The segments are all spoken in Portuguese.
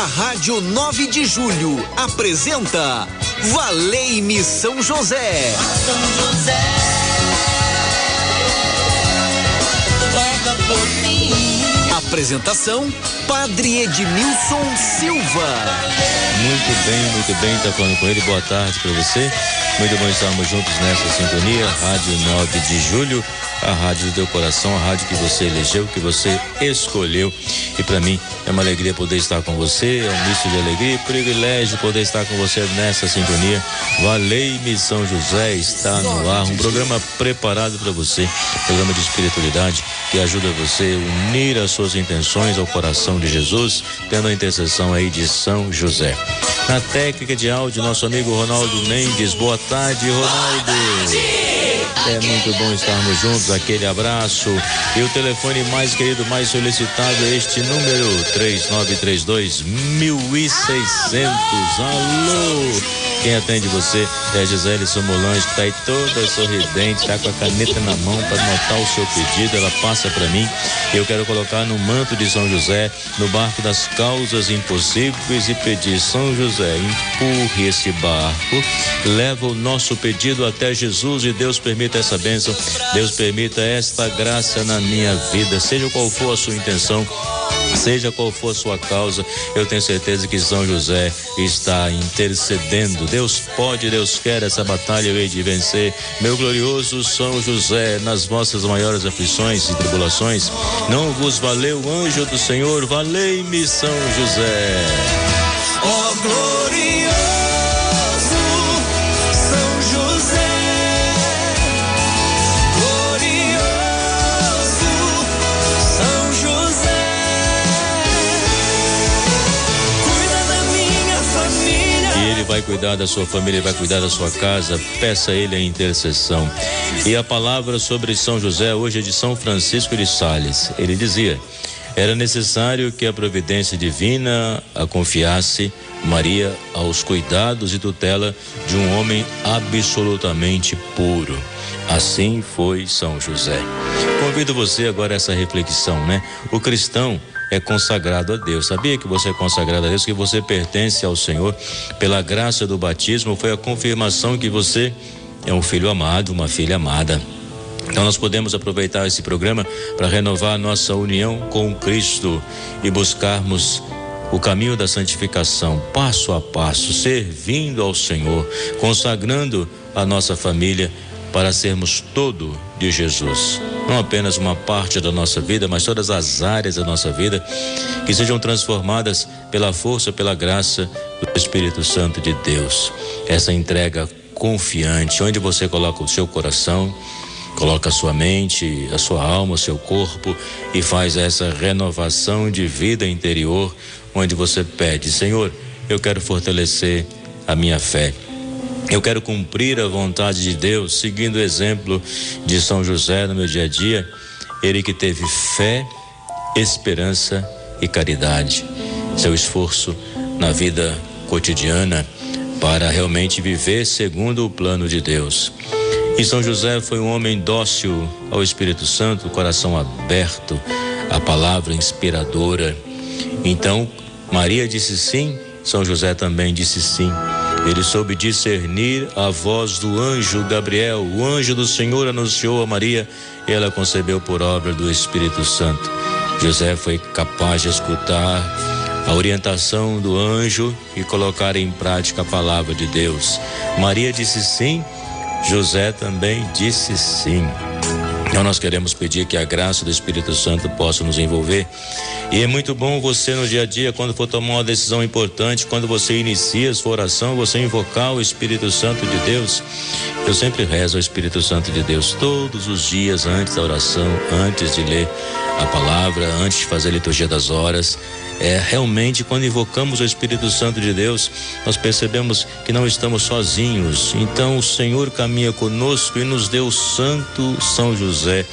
A Rádio 9 de Julho apresenta Valei-me São José. São José. Apresentação Padre Edmilson Silva. Muito bem, muito bem, tá falando com ele. Boa tarde para você. Muito bom estarmos juntos nessa sintonia, Rádio 9 de Julho, a rádio do teu coração, a rádio que você elegeu, que você escolheu. E para mim é uma alegria poder estar com você, é um misto de alegria e privilégio poder estar com você nessa sintonia. Valei-me São José está no ar, um programa preparado para você, programa de espiritualidade que ajuda você a unir as suas intenções ao coração de Jesus, tendo a intercessão aí de São José. Na técnica de áudio, nosso amigo Ronaldo Mendes. Boa tarde, Ronaldo. É muito bom estarmos juntos. Aquele abraço. E o telefone mais querido, mais solicitado é este número: 3932 1600. Alô! Quem atende você é a Gisele Somolange, que está aí toda sorridente, está com a caneta na mão para anotar o seu pedido. Ela passa para mim. Eu quero colocar no manto de São José, no barco das causas impossíveis e pedir: São José, empurre esse barco, leva o nosso pedido até Jesus e Deus permita essa bênção, Deus permita esta graça na minha vida, seja qual for a sua intenção Seja qual for a sua causa, eu tenho certeza que São José está intercedendo. Deus pode, Deus quer essa batalha eu hei de vencer. Meu glorioso São José, nas vossas maiores aflições e tribulações, não vos valeu anjo do Senhor, valei-me São José. Oh, glorioso cuidar da sua família, vai cuidar da sua casa. Peça a Ele a intercessão. E a palavra sobre São José hoje é de São Francisco de Sales. Ele dizia: era necessário que a providência divina a confiasse Maria aos cuidados e tutela de um homem absolutamente puro. Assim foi São José. Convido você agora a essa reflexão, né? O cristão é consagrado a Deus. Sabia que você é consagrado a Deus, que você pertence ao Senhor pela graça do batismo? Foi a confirmação que você é um filho amado, uma filha amada. Então nós podemos aproveitar esse programa para renovar nossa união com Cristo e buscarmos o caminho da santificação, passo a passo, servindo ao Senhor, consagrando a nossa família para sermos todo de Jesus. Não apenas uma parte da nossa vida, mas todas as áreas da nossa vida que sejam transformadas pela força, pela graça do Espírito Santo de Deus. Essa entrega confiante, onde você coloca o seu coração, coloca a sua mente, a sua alma, o seu corpo e faz essa renovação de vida interior, onde você pede, Senhor, eu quero fortalecer a minha fé. Eu quero cumprir a vontade de Deus, seguindo o exemplo de São José no meu dia a dia. Ele que teve fé, esperança e caridade. Seu esforço na vida cotidiana para realmente viver segundo o plano de Deus. E São José foi um homem dócil ao Espírito Santo, coração aberto, a palavra inspiradora. Então, Maria disse sim, São José também disse sim. Ele soube discernir a voz do anjo Gabriel. O anjo do Senhor anunciou a Maria e ela concebeu por obra do Espírito Santo. José foi capaz de escutar a orientação do anjo e colocar em prática a palavra de Deus. Maria disse sim, José também disse sim. Então nós queremos pedir que a graça do Espírito Santo possa nos envolver. E é muito bom você no dia a dia, quando for tomar uma decisão importante, quando você inicia a sua oração, você invocar o Espírito Santo de Deus. Eu sempre rezo ao Espírito Santo de Deus todos os dias antes da oração, antes de ler a palavra, antes de fazer a liturgia das horas é, realmente quando invocamos o Espírito Santo de Deus, nós percebemos que não estamos sozinhos. Então o Senhor caminha conosco e nos deu o Santo São José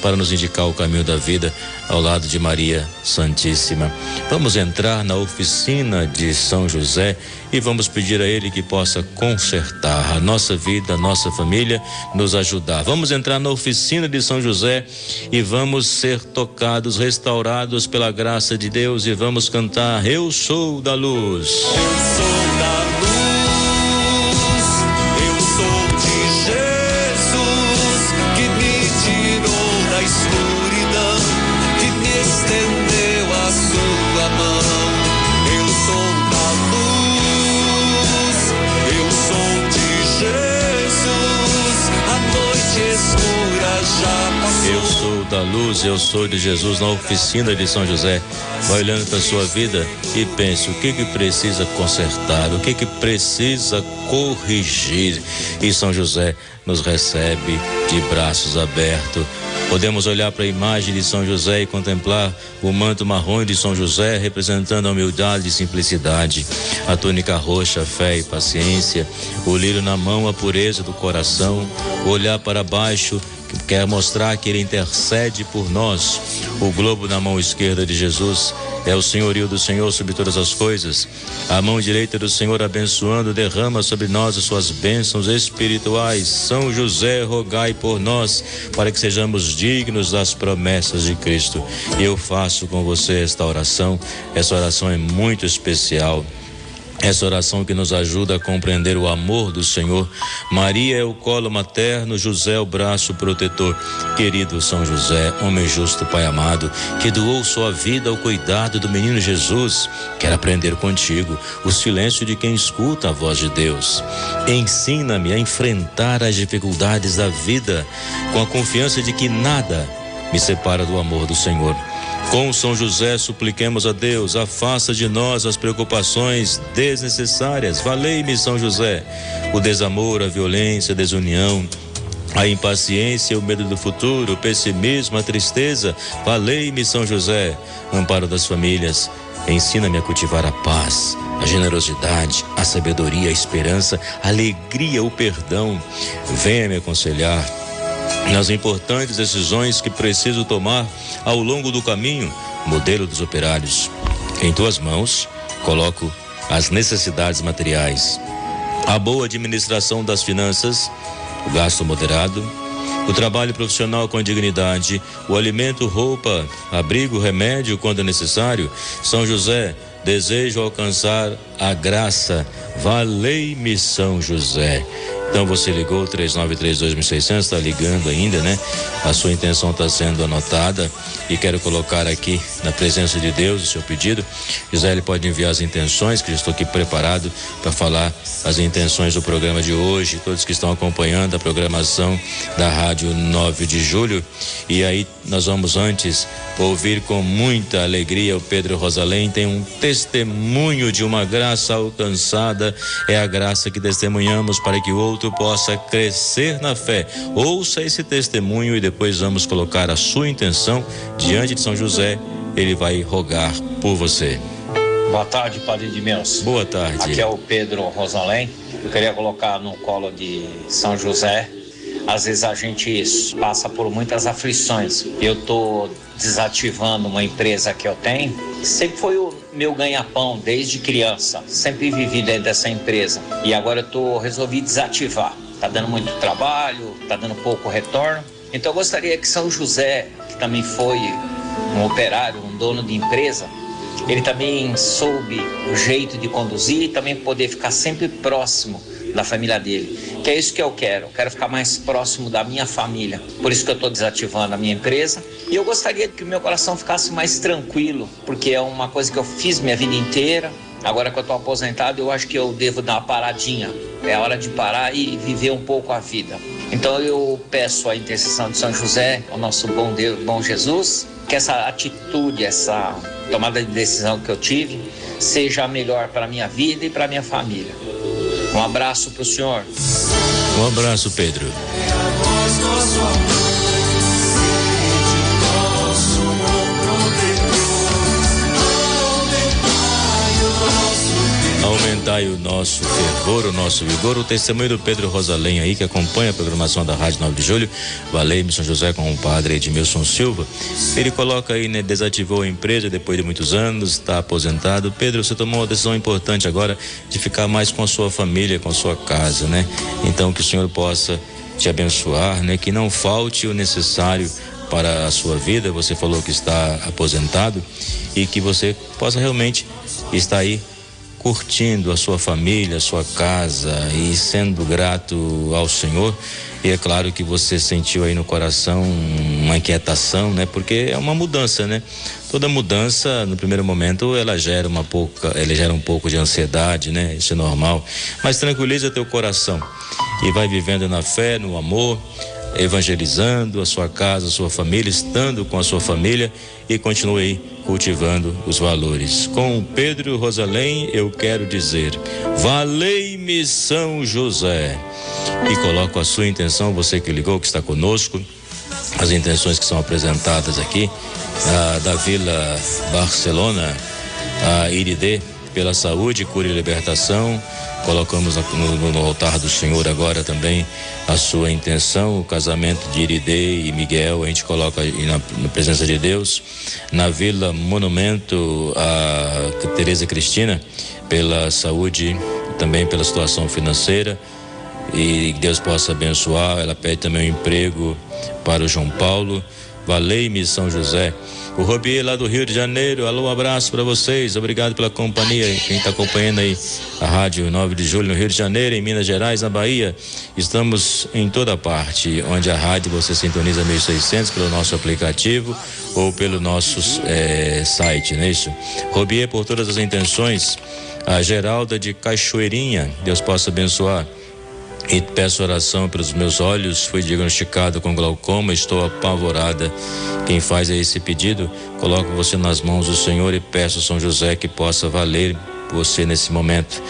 para nos indicar o caminho da vida ao lado de Maria Santíssima. Vamos entrar na oficina de São José e vamos pedir a Ele que possa consertar a nossa vida, a nossa nossa família, nos ajudar. Vamos entrar na oficina de São José e vamos ser tocados, restaurados pela graça de Deus e vamos cantar Eu sou da luz. Eu sou luz, eu sou de Jesus na oficina de São José. Vai olhando para a sua vida e pense o que que precisa consertar, o que que precisa corrigir. E São José nos recebe de braços abertos. Podemos olhar para a imagem de São José e contemplar o manto marrom de São José, representando a humildade e simplicidade, a túnica roxa, fé e paciência, o lírio na mão, a pureza do coração, olhar para baixo quer mostrar que ele intercede por nós. O globo na mão esquerda de Jesus é o senhorio do Senhor sobre todas as coisas. A mão direita do Senhor abençoando derrama sobre nós as suas bênçãos espirituais. São José, rogai por nós para que sejamos dignos das promessas de Cristo. Eu faço com você esta oração. Essa oração é muito especial. Essa oração que nos ajuda a compreender o amor do Senhor. Maria é o colo materno, José é o braço protetor. Querido São José, homem justo, Pai amado, que doou sua vida ao cuidado do menino Jesus, quero aprender contigo o silêncio de quem escuta a voz de Deus. Ensina-me a enfrentar as dificuldades da vida com a confiança de que nada me separa do amor do Senhor. Com São José, supliquemos a Deus, afasta de nós as preocupações desnecessárias. Valei-me, São José, o desamor, a violência, a desunião, a impaciência, o medo do futuro, o pessimismo, a tristeza. Valei-me, São José, amparo das famílias. Ensina-me a cultivar a paz, a generosidade, a sabedoria, a esperança, a alegria, o perdão. Venha me aconselhar nas importantes decisões que preciso tomar ao longo do caminho, modelo dos operários. Em tuas mãos, coloco as necessidades materiais, a boa administração das finanças, o gasto moderado, o trabalho profissional com dignidade, o alimento, roupa, abrigo, remédio quando necessário. São José, desejo alcançar a graça. Valei-me, São José. Então você ligou 3932.600, está ligando ainda, né? A sua intenção está sendo anotada e quero colocar aqui na presença de Deus o seu pedido. Gisele pode enviar as intenções, que eu estou aqui preparado para falar as intenções do programa de hoje, todos que estão acompanhando a programação da Rádio 9 de Julho. E aí nós vamos antes ouvir com muita alegria o Pedro Rosalém tem um testemunho de uma graça alcançada, é a graça que testemunhamos para que o outro possa crescer na fé. Ouça esse testemunho e depois vamos colocar a sua intenção diante de São José, ele vai rogar por você. Boa tarde, Padre de Meus. Boa tarde. Aqui é o Pedro Rosalém. Eu queria colocar no colo de São José às vezes a gente passa por muitas aflições. Eu estou desativando uma empresa que eu tenho, sempre foi o meu ganha-pão desde criança, sempre vivi dentro dessa empresa e agora eu tô resolvi desativar. Tá dando muito trabalho, tá dando pouco retorno. Então eu gostaria que São José, que também foi um operário, um dono de empresa, ele também soube o jeito de conduzir e também poder ficar sempre próximo da família dele. Que é isso que eu quero. Eu quero ficar mais próximo da minha família. Por isso que eu estou desativando a minha empresa. E eu gostaria que o meu coração ficasse mais tranquilo, porque é uma coisa que eu fiz minha vida inteira. Agora que eu estou aposentado, eu acho que eu devo dar uma paradinha. É hora de parar e viver um pouco a vida. Então eu peço a intercessão de São José, o nosso bom Deus, bom Jesus, que essa atitude, essa tomada de decisão que eu tive, seja melhor para a minha vida e para minha família. Um abraço para o senhor. Um abraço, Pedro. Dai o nosso fervor, o nosso vigor. O testemunho do Pedro Rosalém aí, que acompanha a programação da Rádio 9 de Julho, Valei São José com o padre Edmilson Silva. Ele coloca aí, né, desativou a empresa depois de muitos anos, está aposentado. Pedro, você tomou uma decisão importante agora de ficar mais com a sua família, com a sua casa, né? Então que o Senhor possa te abençoar, né? Que não falte o necessário para a sua vida. Você falou que está aposentado e que você possa realmente estar aí curtindo a sua família, a sua casa e sendo grato ao Senhor. E é claro que você sentiu aí no coração uma inquietação, né? Porque é uma mudança, né? Toda mudança, no primeiro momento, ela gera uma pouca, ela gera um pouco de ansiedade, né? Isso é normal. Mas tranquiliza teu coração e vai vivendo na fé, no amor, evangelizando a sua casa, a sua família, estando com a sua família e continue cultivando os valores. Com Pedro Rosalém, eu quero dizer: Valei-me São José. E coloco a sua intenção, você que ligou, que está conosco, as intenções que são apresentadas aqui, a, da Vila Barcelona, a Iridê, pela saúde, cura e libertação Colocamos no, no, altar do Senhor agora também a sua intenção, o casamento de Iridê e Miguel, a gente coloca na, na presença de Deus. Na Vila Monumento, a Tereza Cristina, pela saúde, também pela situação financeira e Deus possa abençoar. Ela pede também um emprego para o João Paulo. Valei-me São José. O Robier lá do Rio de Janeiro, alô, um abraço para vocês, obrigado pela companhia. Quem está acompanhando aí a Rádio 9 de Julho no Rio de Janeiro, em Minas Gerais, na Bahia, estamos em toda parte, onde a rádio você sintoniza 1600 pelo nosso aplicativo ou pelo nosso é, site, não é isso? Robier, por todas as intenções, a Geralda de Cachoeirinha, Deus possa abençoar e peço oração pelos meus olhos. Fui diagnosticado com glaucoma, estou apavorada. Quem faz esse pedido, coloco você nas mãos do Senhor e peço São José que possa valer você nesse momento.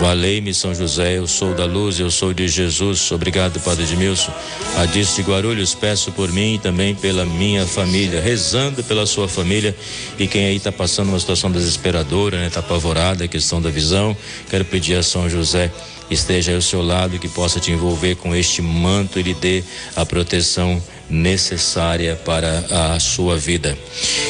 Valei-me, São José, eu sou da luz, eu sou de Jesus. Obrigado, Padre Edmilson. A Diz de Guarulhos, peço por mim e também pela minha família, rezando pela sua família e quem aí está passando uma situação desesperadora, né? Está apavorada, a questão da visão. Quero pedir a São José esteja ao seu lado, que possa te envolver com este manto e lhe dê a proteção necessária para a sua vida.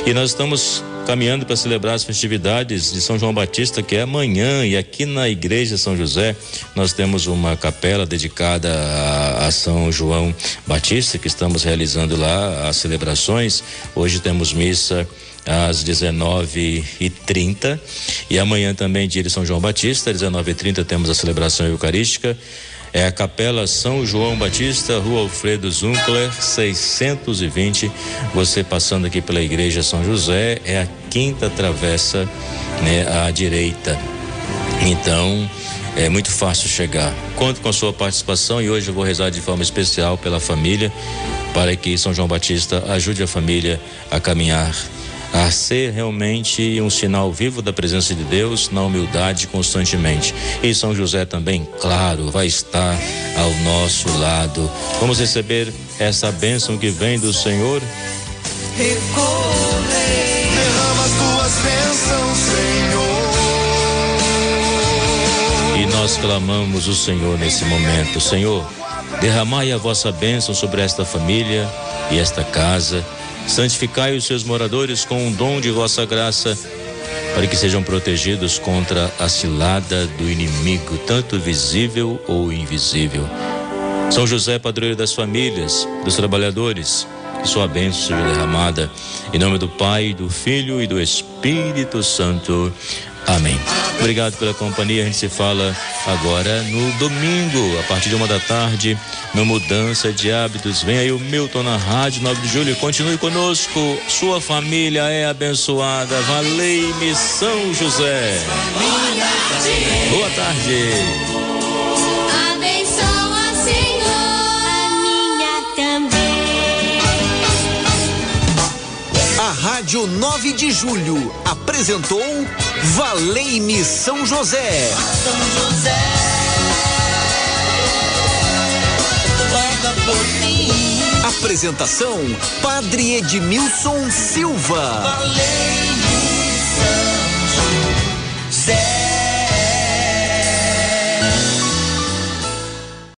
E nós estamos caminhando para celebrar as festividades de São João Batista, que é amanhã, e aqui na Igreja São José nós temos uma capela dedicada a, a São João Batista, que estamos realizando lá as celebrações. Hoje temos missa às 19h30. E amanhã também, dia de São João Batista, às 19h30, temos a celebração eucarística. É a Capela São João Batista, Rua Alfredo Zunkler, 620. Você passando aqui pela Igreja São José, é a quinta travessa né, à direita. Então, é muito fácil chegar. Conto com a sua participação e hoje eu vou rezar de forma especial pela família, para que São João Batista ajude a família a caminhar a ser realmente um sinal vivo da presença de Deus na humildade constantemente. E São José também, claro, vai estar ao nosso lado. Vamos receber essa bênção que vem do Senhor. derrama as tuas bênçãos, Senhor. E nós clamamos o Senhor nesse momento, Senhor, derramai a vossa bênção sobre esta família e esta casa Santificai os seus moradores com o dom de vossa graça, para que sejam protegidos contra a cilada do inimigo, tanto visível ou invisível. São José, padroeiro das famílias, dos trabalhadores, que sua bênção seja derramada. Em nome do Pai, do Filho e do Espírito Santo. Amém. Obrigado pela companhia. A gente se fala agora no domingo, a partir de uma da tarde, no Mudança de Hábitos. Vem aí o Milton na Rádio 9 de Julho. Continue conosco. Sua família é abençoada. Valei-me São José. Boa tarde. Rádio 9 de Julho apresentou Valei-me São José. São José. Apresentação Padre Edmilson Silva. Valei-me São José.